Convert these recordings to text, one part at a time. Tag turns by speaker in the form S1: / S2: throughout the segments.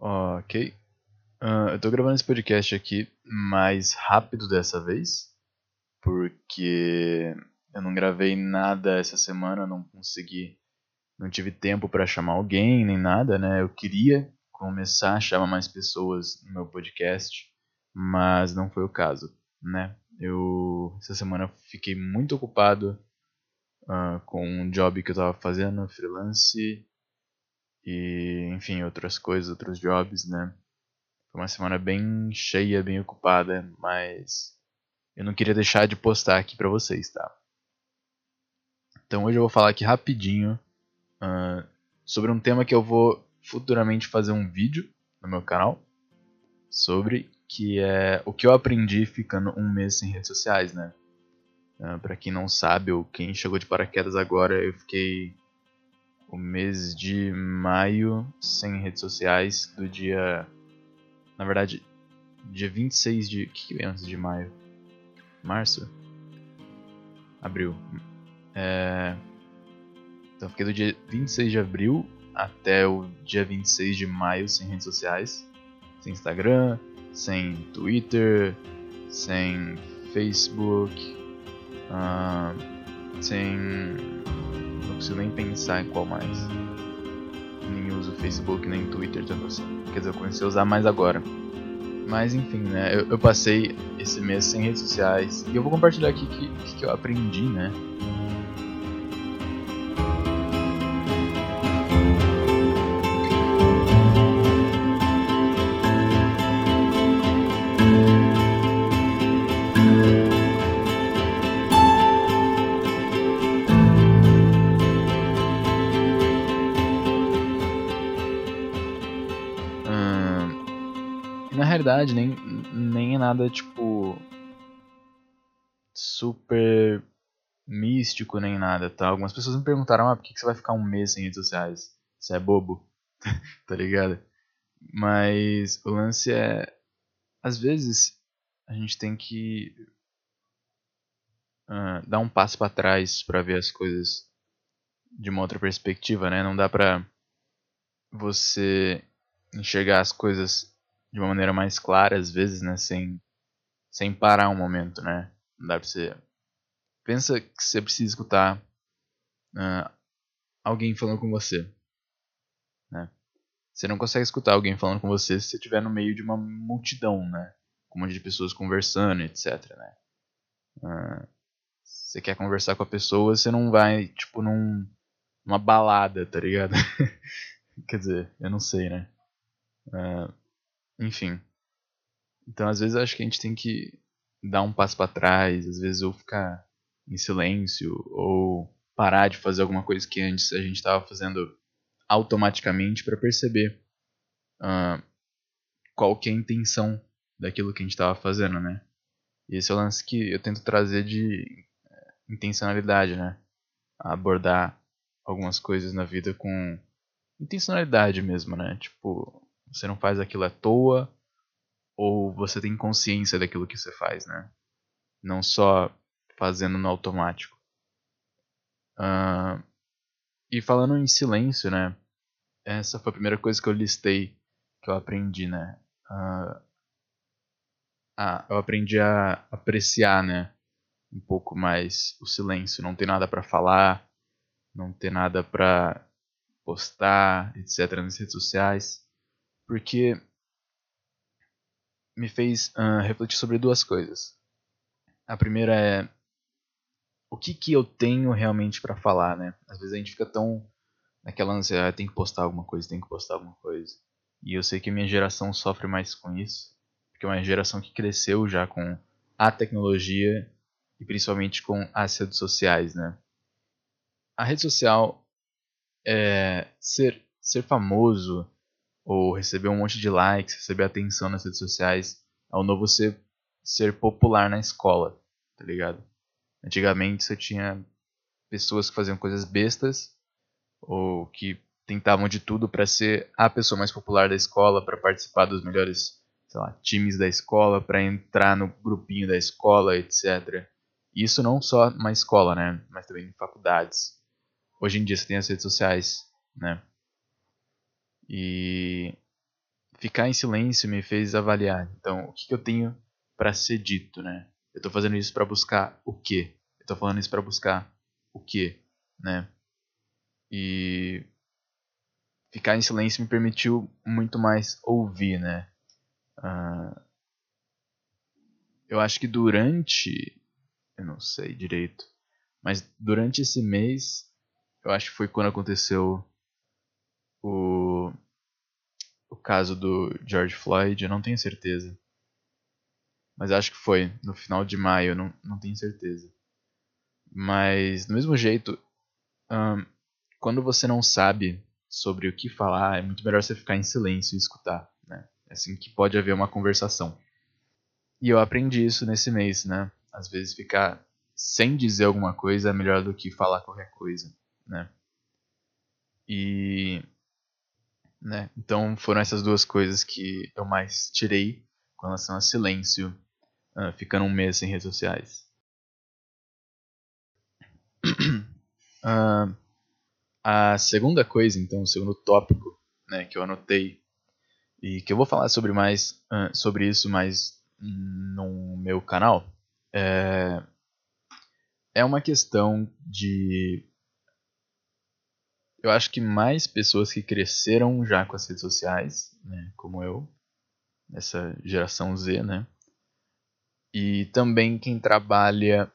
S1: Ok. Uh, eu tô gravando esse podcast aqui mais rápido dessa vez, porque eu não gravei nada essa semana, não consegui, não tive tempo para chamar alguém nem nada, né? Eu queria começar a chamar mais pessoas no meu podcast, mas não foi o caso, né? Eu essa semana fiquei muito ocupado uh, com um job que eu tava fazendo, freelance e enfim outras coisas, outros jobs, né? Foi uma semana bem cheia, bem ocupada, mas eu não queria deixar de postar aqui pra vocês, tá? Então hoje eu vou falar aqui rapidinho uh, sobre um tema que eu vou futuramente fazer um vídeo no meu canal sobre, que é o que eu aprendi ficando um mês sem redes sociais, né? Uh, pra quem não sabe, ou quem chegou de paraquedas agora, eu fiquei o mês de maio sem redes sociais, do dia na verdade, dia 26 de. O que, vem antes de maio? Março? Abril. É... Então fiquei do dia 26 de abril até o dia 26 de maio sem redes sociais. Sem Instagram, sem Twitter, sem Facebook, uh, sem. Não consigo nem pensar em qual mais nem uso Facebook nem Twitter tanto assim. Quer dizer, eu comecei a usar mais agora. Mas enfim, né? Eu, eu passei esse mês sem redes sociais e eu vou compartilhar aqui o que, que eu aprendi, né? Realidade, nem, nem é nada tipo. super místico, nem nada, tá? Algumas pessoas me perguntaram, ah, por que você vai ficar um mês sem redes sociais? Você é bobo, tá ligado? Mas o lance é. Às vezes a gente tem que uh, dar um passo para trás para ver as coisas de uma outra perspectiva, né? Não dá pra você enxergar as coisas de uma maneira mais clara, às vezes, né? Sem, sem parar um momento, né? Não dá pra você. Pensa que você precisa escutar uh, alguém falando com você. Né? Você não consegue escutar alguém falando com você se você estiver no meio de uma multidão, né? Com um monte de pessoas conversando, etc. Né? Uh, você quer conversar com a pessoa, você não vai, tipo, num, numa balada, tá ligado? Quer dizer, eu não sei, né? Uh, enfim. Então, às vezes, acho que a gente tem que dar um passo para trás, às vezes, ou ficar em silêncio, ou parar de fazer alguma coisa que antes a gente estava fazendo automaticamente para perceber uh, qual que é a intenção daquilo que a gente estava fazendo, né? E esse é o lance que eu tento trazer de eh, intencionalidade, né? abordar algumas coisas na vida com intencionalidade mesmo, né? Tipo, você não faz aquilo à toa, ou você tem consciência daquilo que você faz, né? Não só fazendo no automático. Uh, e falando em silêncio, né? Essa foi a primeira coisa que eu listei, que eu aprendi, né? Uh, ah, eu aprendi a apreciar, né? Um pouco mais o silêncio. Não ter nada para falar, não ter nada para postar, etc. nas redes sociais porque me fez uh, refletir sobre duas coisas. A primeira é o que, que eu tenho realmente para falar, né? Às vezes a gente fica tão naquela ansiedade, ah, tem que postar alguma coisa, tem que postar alguma coisa. E eu sei que a minha geração sofre mais com isso, porque é uma geração que cresceu já com a tecnologia e principalmente com as redes sociais, né? A rede social é ser ser famoso ou receber um monte de likes, receber atenção nas redes sociais, é o novo ser, ser popular na escola, tá ligado? Antigamente você tinha pessoas que faziam coisas bestas ou que tentavam de tudo para ser a pessoa mais popular da escola, para participar dos melhores, sei lá, times da escola, para entrar no grupinho da escola, etc. Isso não só na escola, né, mas também em faculdades. Hoje em dia você tem as redes sociais, né? E ficar em silêncio me fez avaliar. Então, o que, que eu tenho para ser dito, né? Eu tô fazendo isso para buscar o quê? Eu tô falando isso para buscar o quê, né? E ficar em silêncio me permitiu muito mais ouvir, né? Uh, eu acho que durante. Eu não sei direito. Mas durante esse mês, eu acho que foi quando aconteceu o, o caso do George Floyd, eu não tenho certeza. Mas acho que foi no final de maio, não, não tenho certeza. Mas do mesmo jeito, quando você não sabe sobre o que falar, é muito melhor você ficar em silêncio e escutar, né? É assim que pode haver uma conversação. E eu aprendi isso nesse mês, né? Às vezes ficar sem dizer alguma coisa é melhor do que falar qualquer coisa, né? E né? Então foram essas duas coisas que eu mais tirei com relação a silêncio, uh, ficando um mês sem redes sociais. uh, A segunda coisa, então, o segundo tópico né, que eu anotei e que eu vou falar sobre mais uh, sobre isso mais no meu canal é, é uma questão de eu acho que mais pessoas que cresceram já com as redes sociais, né, como eu, essa geração Z, né, e também quem trabalha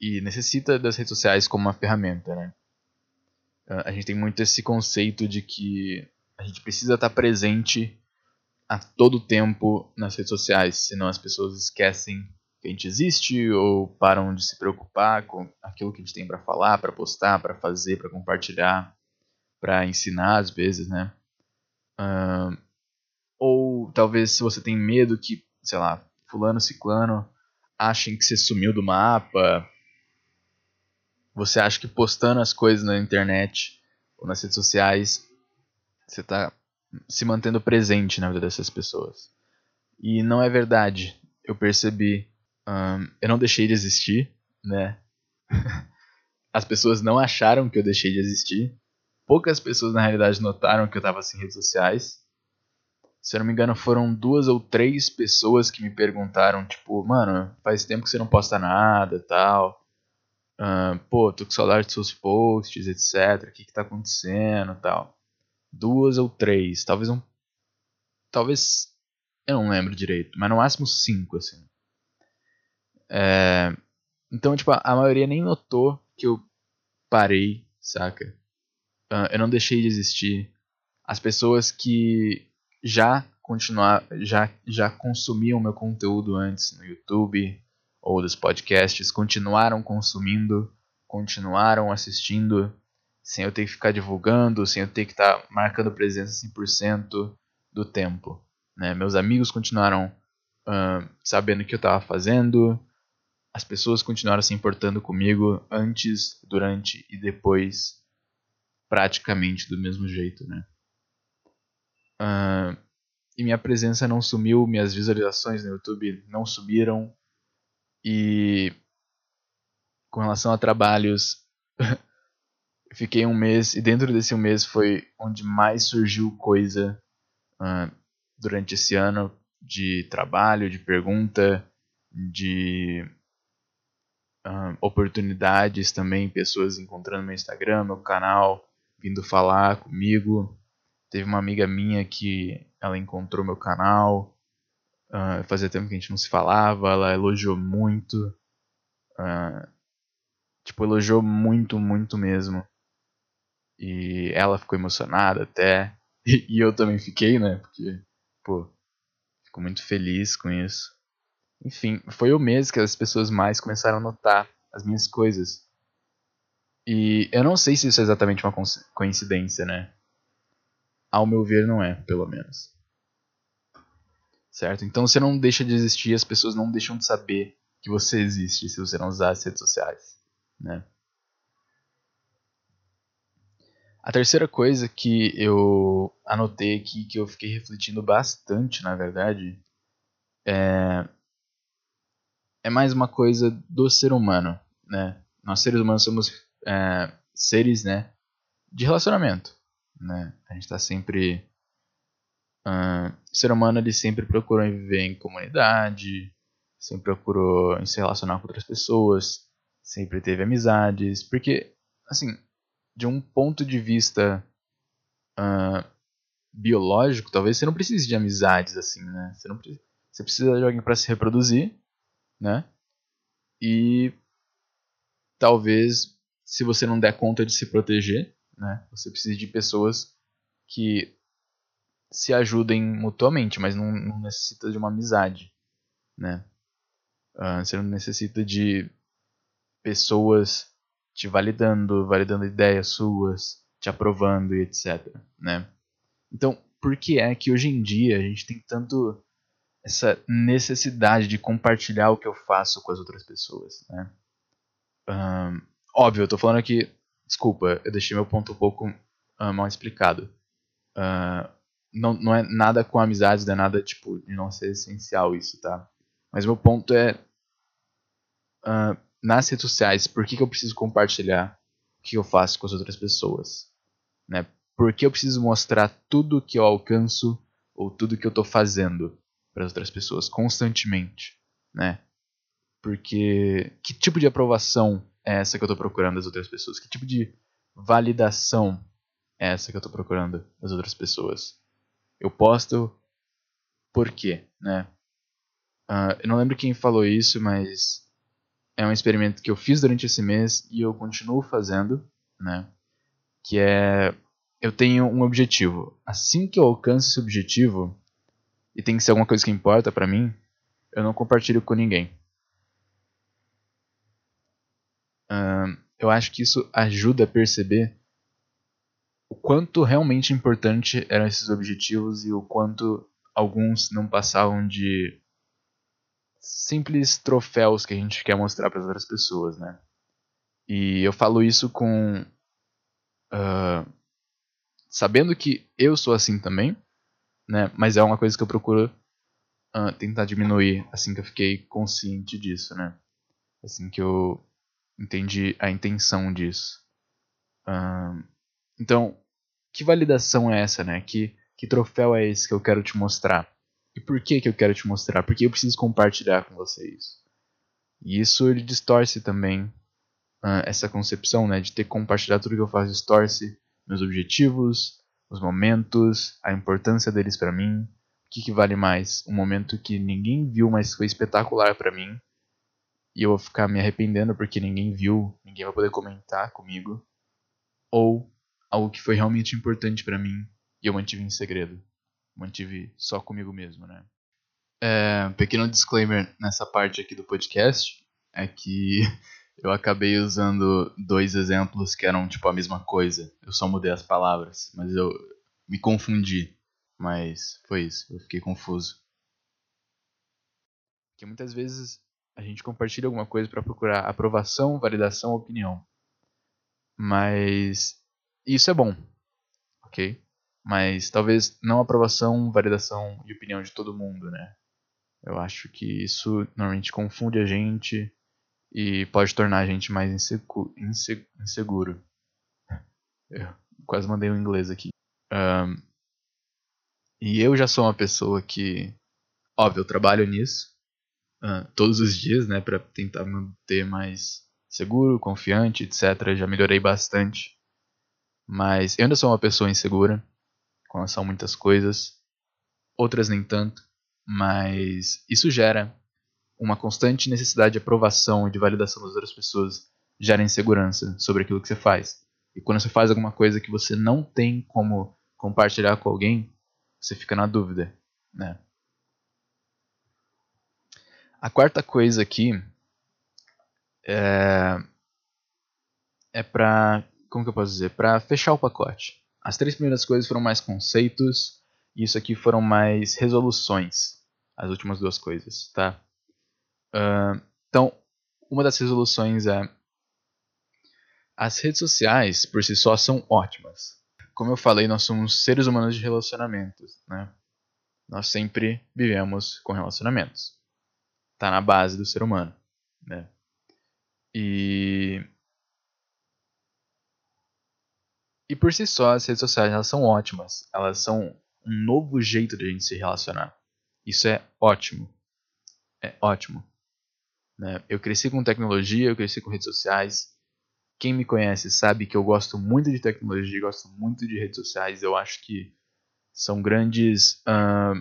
S1: e necessita das redes sociais como uma ferramenta, né. Ah, a gente tem muito esse conceito de que a gente precisa estar presente a todo tempo nas redes sociais, senão as pessoas esquecem que a gente existe ou param de se preocupar com aquilo que a gente tem para falar, para postar, para fazer, para compartilhar, para ensinar às vezes, né? Uh, ou talvez se você tem medo que, sei lá, fulano, ciclano achem que você sumiu do mapa, você acha que postando as coisas na internet ou nas redes sociais você está se mantendo presente na vida dessas pessoas. E não é verdade. Eu percebi. Um, eu não deixei de existir, né? As pessoas não acharam que eu deixei de existir. Poucas pessoas na realidade notaram que eu estava sem redes sociais. Se eu não me engano, foram duas ou três pessoas que me perguntaram, tipo, mano, faz tempo que você não posta nada tal. Uh, pô, tô com saudade dos seus posts, etc. O que que tá acontecendo tal. Duas ou três, talvez um. Talvez. Eu não lembro direito, mas no máximo cinco, assim. É, então, tipo, a maioria nem notou que eu parei, saca? Uh, eu não deixei de existir. As pessoas que já continuar, já, já consumiam meu conteúdo antes no YouTube, ou dos podcasts continuaram consumindo, continuaram assistindo, sem eu ter que ficar divulgando, sem eu ter que estar tá marcando presença 100% do tempo. Né? Meus amigos continuaram uh, sabendo o que eu estava fazendo, as pessoas continuaram se importando comigo antes, durante e depois, praticamente do mesmo jeito. Né? Uh, e minha presença não sumiu, minhas visualizações no YouTube não subiram, e com relação a trabalhos, fiquei um mês, e dentro desse um mês foi onde mais surgiu coisa uh, durante esse ano de trabalho, de pergunta, de uh, oportunidades também, pessoas encontrando meu Instagram, meu canal, vindo falar comigo. Teve uma amiga minha que ela encontrou meu canal, Uh, fazia tempo que a gente não se falava, ela elogiou muito. Uh, tipo, elogiou muito, muito mesmo. E ela ficou emocionada até. E, e eu também fiquei, né? Porque, pô, fico muito feliz com isso. Enfim, foi o mês que as pessoas mais começaram a notar as minhas coisas. E eu não sei se isso é exatamente uma coincidência, né? Ao meu ver, não é, pelo menos certo? Então você não deixa de existir, as pessoas não deixam de saber que você existe se você não usar as redes sociais, né? A terceira coisa que eu anotei aqui, que eu fiquei refletindo bastante, na verdade, é, é mais uma coisa do ser humano, né? Nós seres humanos somos é, seres, né, de relacionamento, né? A gente está sempre uh, o ser humano ele sempre procurou viver em comunidade, sempre procurou se relacionar com outras pessoas, sempre teve amizades, porque, assim, de um ponto de vista uh, biológico, talvez você não precise de amizades, assim, né? Você, não precisa, você precisa de alguém para se reproduzir, né? E talvez, se você não der conta de se proteger, né? Você precisa de pessoas que se ajudem mutuamente, mas não, não necessita de uma amizade, né? Uh, você não necessita de pessoas te validando, validando ideias suas, te aprovando e etc, né? Então, por que é que hoje em dia a gente tem tanto essa necessidade de compartilhar o que eu faço com as outras pessoas, né? Um, óbvio, eu tô falando aqui, desculpa, eu deixei meu ponto um pouco uh, mal explicado. Uh, não, não é nada com amizades, não é nada tipo de não ser essencial isso, tá? Mas meu ponto é uh, nas redes sociais, por que, que eu preciso compartilhar o que eu faço com as outras pessoas, né? Por que eu preciso mostrar tudo que eu alcanço ou tudo que eu estou fazendo para as outras pessoas constantemente, né? Porque que tipo de aprovação é essa que eu estou procurando das outras pessoas? Que tipo de validação é essa que eu estou procurando das outras pessoas? Eu posto por quê, né? Uh, eu não lembro quem falou isso, mas é um experimento que eu fiz durante esse mês e eu continuo fazendo, né? Que é eu tenho um objetivo. Assim que eu alcanço esse objetivo e tem que ser alguma coisa que importa para mim, eu não compartilho com ninguém. Eu acho que isso ajuda a perceber o quanto realmente importante eram esses objetivos e o quanto alguns não passavam de simples troféus que a gente quer mostrar para as outras pessoas, né? E eu falo isso com uh, sabendo que eu sou assim também, né? Mas é uma coisa que eu procuro uh, tentar diminuir assim que eu fiquei consciente disso, né? Assim que eu entendi a intenção disso. Então, que validação é essa, né? Que, que troféu é esse que eu quero te mostrar? E por que, que eu quero te mostrar? Porque eu preciso compartilhar com você isso. E isso ele distorce também uh, essa concepção, né? De ter que compartilhar tudo que eu faço, distorce meus objetivos, os momentos, a importância deles para mim. O que, que vale mais? Um momento que ninguém viu, mas foi espetacular para mim. E eu vou ficar me arrependendo porque ninguém viu, ninguém vai poder comentar comigo. Ou algo que foi realmente importante para mim e eu mantive em segredo. Mantive só comigo mesmo, né? É, pequeno disclaimer nessa parte aqui do podcast é que eu acabei usando dois exemplos que eram tipo a mesma coisa. Eu só mudei as palavras, mas eu me confundi. Mas foi isso, eu fiquei confuso. Porque muitas vezes a gente compartilha alguma coisa para procurar aprovação, validação, opinião. Mas isso é bom, ok? Mas talvez não aprovação, validação e opinião de todo mundo, né? Eu acho que isso normalmente confunde a gente e pode tornar a gente mais inseguro. Eu quase mandei um inglês aqui. Um, e eu já sou uma pessoa que, óbvio, eu trabalho nisso uh, todos os dias, né, para tentar manter mais seguro, confiante, etc. Já melhorei bastante. Mas eu ainda sou uma pessoa insegura com relação a muitas coisas, outras nem tanto, mas isso gera uma constante necessidade de aprovação e de validação das outras pessoas, gera insegurança sobre aquilo que você faz. E quando você faz alguma coisa que você não tem como compartilhar com alguém, você fica na dúvida, né? A quarta coisa aqui é, é para como que eu posso dizer, para fechar o pacote. As três primeiras coisas foram mais conceitos e isso aqui foram mais resoluções. As últimas duas coisas, tá? Uh, então, uma das resoluções é as redes sociais por si só são ótimas. Como eu falei, nós somos seres humanos de relacionamentos, né? Nós sempre vivemos com relacionamentos. Tá na base do ser humano, né? E E por si só, as redes sociais elas são ótimas. Elas são um novo jeito de a gente se relacionar. Isso é ótimo. É ótimo. Né? Eu cresci com tecnologia, eu cresci com redes sociais. Quem me conhece sabe que eu gosto muito de tecnologia, gosto muito de redes sociais. Eu acho que são grandes uh,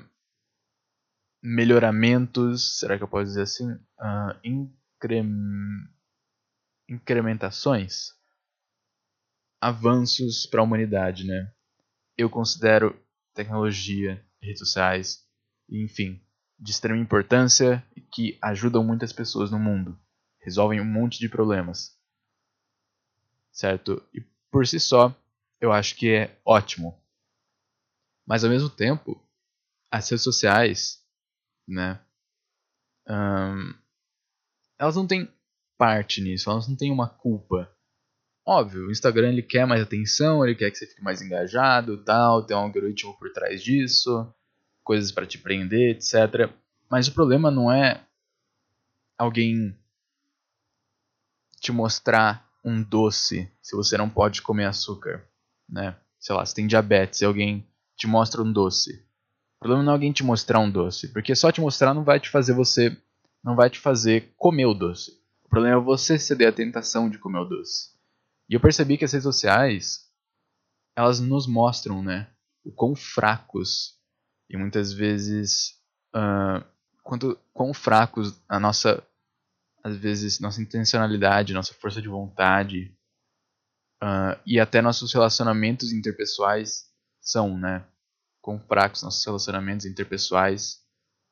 S1: melhoramentos, será que eu posso dizer assim? Uh, increm... incrementações, avanços para a humanidade, né? Eu considero tecnologia, redes sociais, enfim, de extrema importância e que ajudam muitas pessoas no mundo, resolvem um monte de problemas, certo? E por si só, eu acho que é ótimo. Mas ao mesmo tempo, as redes sociais né? Um, elas não têm parte nisso, elas não têm uma culpa. Óbvio, o Instagram ele quer mais atenção, ele quer que você fique mais engajado, tal, tem um algoritmo por trás disso, coisas para te prender, etc. Mas o problema não é alguém te mostrar um doce se você não pode comer açúcar, né? Sei lá, se tem diabetes e alguém te mostra um doce problema não é alguém te mostrar um doce, porque só te mostrar não vai te fazer você, não vai te fazer comer o doce. O problema é você ceder à tentação de comer o doce. E eu percebi que as redes sociais, elas nos mostram, né, o quão fracos e muitas vezes uh, quanto quão fracos a nossa às vezes nossa intencionalidade, nossa força de vontade uh, e até nossos relacionamentos interpessoais são, né? Quão fracos nossos relacionamentos interpessoais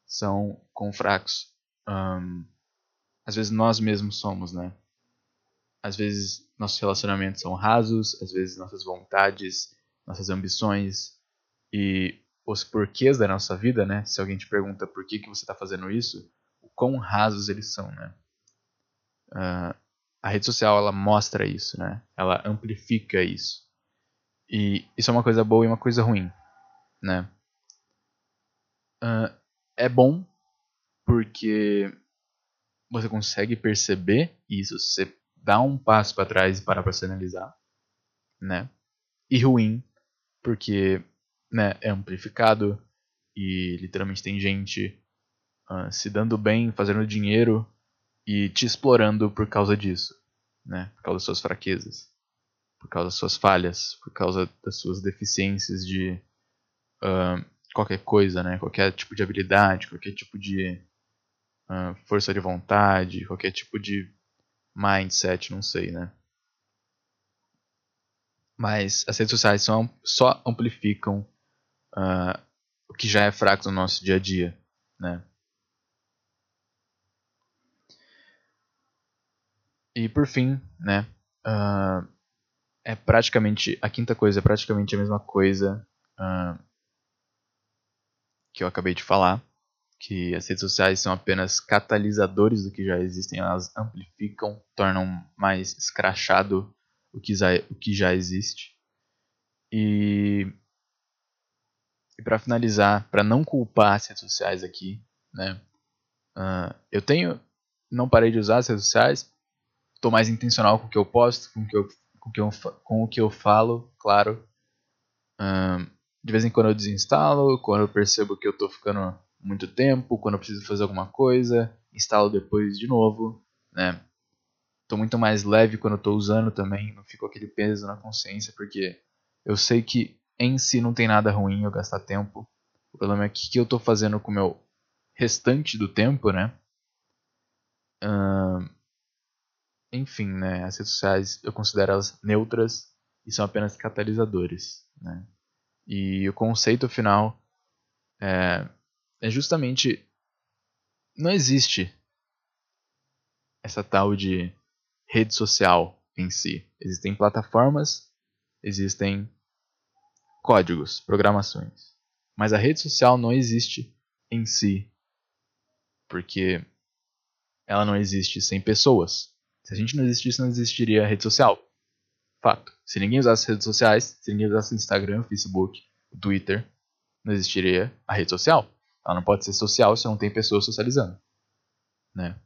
S1: são, quão fracos um, às vezes nós mesmos somos, né? Às vezes nossos relacionamentos são rasos, às vezes nossas vontades, nossas ambições e os porquês da nossa vida, né? Se alguém te pergunta por que, que você está fazendo isso, o quão rasos eles são, né? Uh, a rede social ela mostra isso, né? Ela amplifica isso. E isso é uma coisa boa e uma coisa ruim né? Uh, é bom porque você consegue perceber isso, você dá um passo para trás e para para se analisar, né? E ruim porque né, é amplificado e literalmente tem gente uh, se dando bem, fazendo dinheiro e te explorando por causa disso, né? Por causa das suas fraquezas, por causa das suas falhas, por causa das suas deficiências de uh, qualquer coisa, né? Qualquer tipo de habilidade, qualquer tipo de uh, força de vontade, qualquer tipo de mindset, não sei, né? Mas as redes sociais só, só amplificam uh, o que já é fraco no nosso dia a dia, né? E por fim, né? Uh, é praticamente a quinta coisa é praticamente a mesma coisa uh, que eu acabei de falar, que as redes sociais são apenas catalisadores do que já existem, elas amplificam, tornam mais escrachado o que já, o que já existe. E, e para finalizar, para não culpar as redes sociais aqui, né, uh, eu tenho, não parei de usar as redes sociais, estou mais intencional com o que eu posto, com o que eu, com o que eu, com o que eu falo, claro. Uh, de vez em quando eu desinstalo, quando eu percebo que eu estou ficando muito tempo, quando eu preciso fazer alguma coisa, instalo depois de novo, né? Tô muito mais leve quando eu tô usando também, não fico aquele peso na consciência, porque eu sei que em si não tem nada ruim eu gastar tempo. O problema é que o que eu tô fazendo com o meu restante do tempo, né? Enfim, né? As redes sociais eu considero elas neutras e são apenas catalisadores, né? E o conceito final é, é justamente. Não existe essa tal de rede social em si. Existem plataformas, existem códigos, programações. Mas a rede social não existe em si. Porque ela não existe sem pessoas. Se a gente não existisse, não existiria a rede social. Fato. Se ninguém usasse redes sociais, se ninguém usasse Instagram, Facebook, Twitter, não existiria a rede social. Ela não pode ser social se não tem pessoas socializando. Né?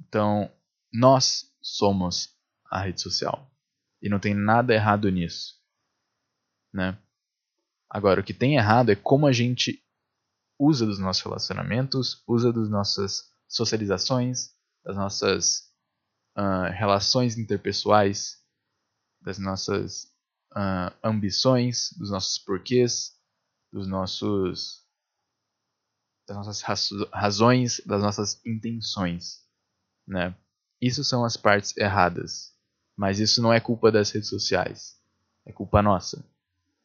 S1: Então, nós somos a rede social. E não tem nada errado nisso. Né? Agora, o que tem errado é como a gente usa dos nossos relacionamentos, usa das nossas socializações, das nossas uh, relações interpessoais, das nossas uh, ambições, dos nossos porquês, dos nossos das nossas razões, das nossas intenções, né? Isso são as partes erradas, mas isso não é culpa das redes sociais, é culpa nossa.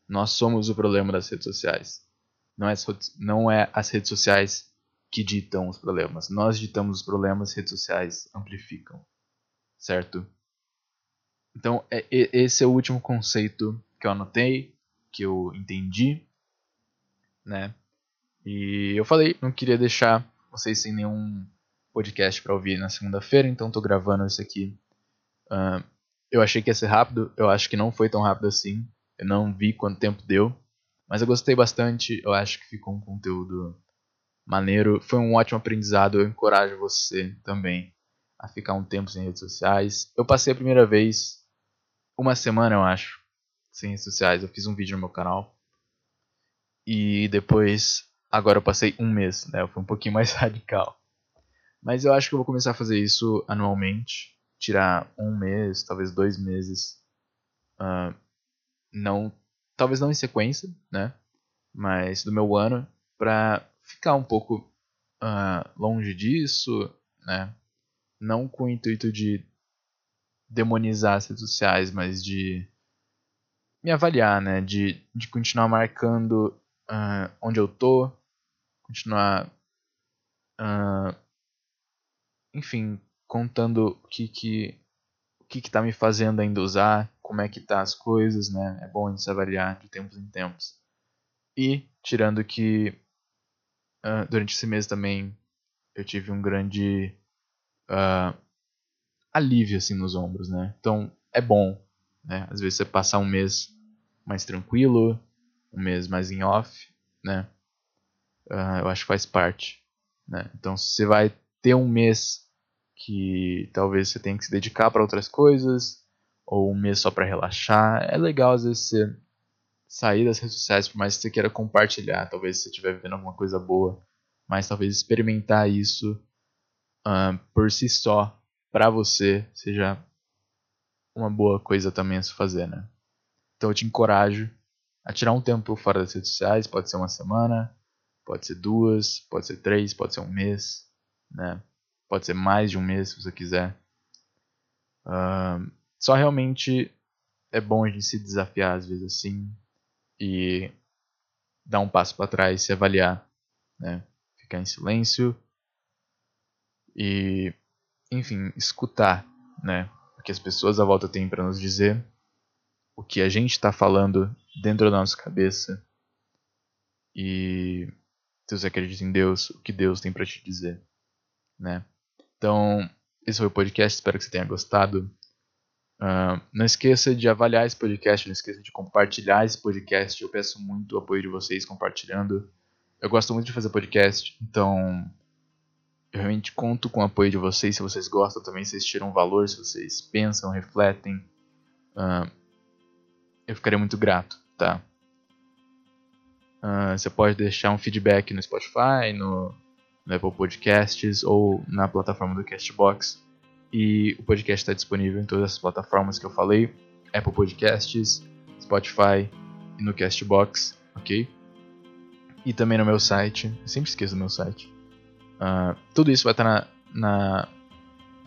S1: Nós somos o problema das redes sociais. Não é, não é as redes sociais que ditam os problemas. Nós ditamos os problemas, as redes sociais amplificam. Certo? Então, é, esse é o último conceito que eu anotei, que eu entendi, né? E eu falei, não queria deixar vocês sem nenhum podcast para ouvir na segunda-feira, então estou gravando isso aqui. Uh, eu achei que ia ser rápido, eu acho que não foi tão rápido assim. Eu não vi quanto tempo deu, mas eu gostei bastante. Eu acho que ficou um conteúdo maneiro. Foi um ótimo aprendizado. Eu encorajo você também a ficar um tempo sem redes sociais. Eu passei a primeira vez uma semana, eu acho, sem redes sociais. Eu fiz um vídeo no meu canal. E depois, agora eu passei um mês, né? Foi um pouquinho mais radical. Mas eu acho que eu vou começar a fazer isso anualmente. Tirar um mês, talvez dois meses. Uh, não talvez não em sequência, né? Mas do meu ano para ficar um pouco uh, longe disso, né? Não com o intuito de demonizar as redes sociais, mas de me avaliar, né? De, de continuar marcando uh, onde eu tô, continuar, uh, enfim, contando o que que o que está me fazendo ainda usar, como é que tá as coisas, né? É bom a gente avaliar de tempos em tempos. E tirando que uh, durante esse mês também eu tive um grande uh, alívio assim nos ombros, né? Então é bom, né? Às vezes você passar um mês mais tranquilo, um mês mais em off, né? Uh, eu acho que faz parte, né? Então se você vai ter um mês que talvez você tenha que se dedicar para outras coisas, ou um mês só para relaxar. É legal às vezes você sair das redes sociais, por mais que você queira compartilhar, talvez você estiver vivendo alguma coisa boa, mas talvez experimentar isso uh, por si só, para você, seja uma boa coisa também a se fazer, né? Então eu te encorajo a tirar um tempo fora das redes sociais, pode ser uma semana, pode ser duas, pode ser três, pode ser um mês, né? Pode ser mais de um mês se você quiser. Uh, só realmente é bom a gente se desafiar às vezes assim e dar um passo para trás, se avaliar, né? Ficar em silêncio e, enfim, escutar, né? O que as pessoas à volta têm para nos dizer, o que a gente está falando dentro da nossa cabeça e se você acredita em Deus, o que Deus tem para te dizer, né? Então, esse foi o podcast, espero que você tenha gostado. Uh, não esqueça de avaliar esse podcast, não esqueça de compartilhar esse podcast. Eu peço muito o apoio de vocês compartilhando. Eu gosto muito de fazer podcast, então eu realmente conto com o apoio de vocês. Se vocês gostam também, se vocês tiram valor, se vocês pensam, refletem, uh, eu ficaria muito grato, tá? Uh, você pode deixar um feedback no Spotify, no, no Apple Podcasts ou na plataforma do Castbox. E o podcast está disponível em todas as plataformas que eu falei: Apple Podcasts, Spotify e no Castbox, ok? E também no meu site, eu sempre esqueço do meu site. Uh, tudo isso vai estar na, na,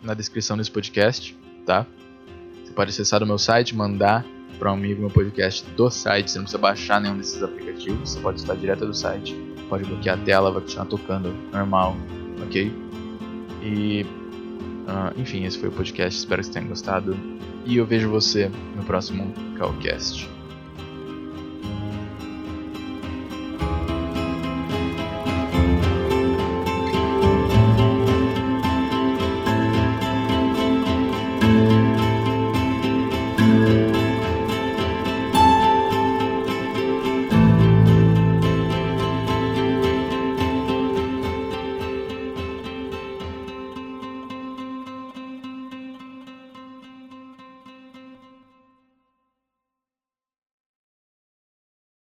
S1: na descrição desse podcast, tá? Você pode acessar o meu site, mandar para um amigo meu podcast do site, você não precisa baixar nenhum desses aplicativos, você pode estar direto do site, pode bloquear a tela, vai continuar tocando normal, ok? E Uh, enfim, esse foi o podcast. Espero que você tenha gostado. E eu vejo você no próximo Calcast.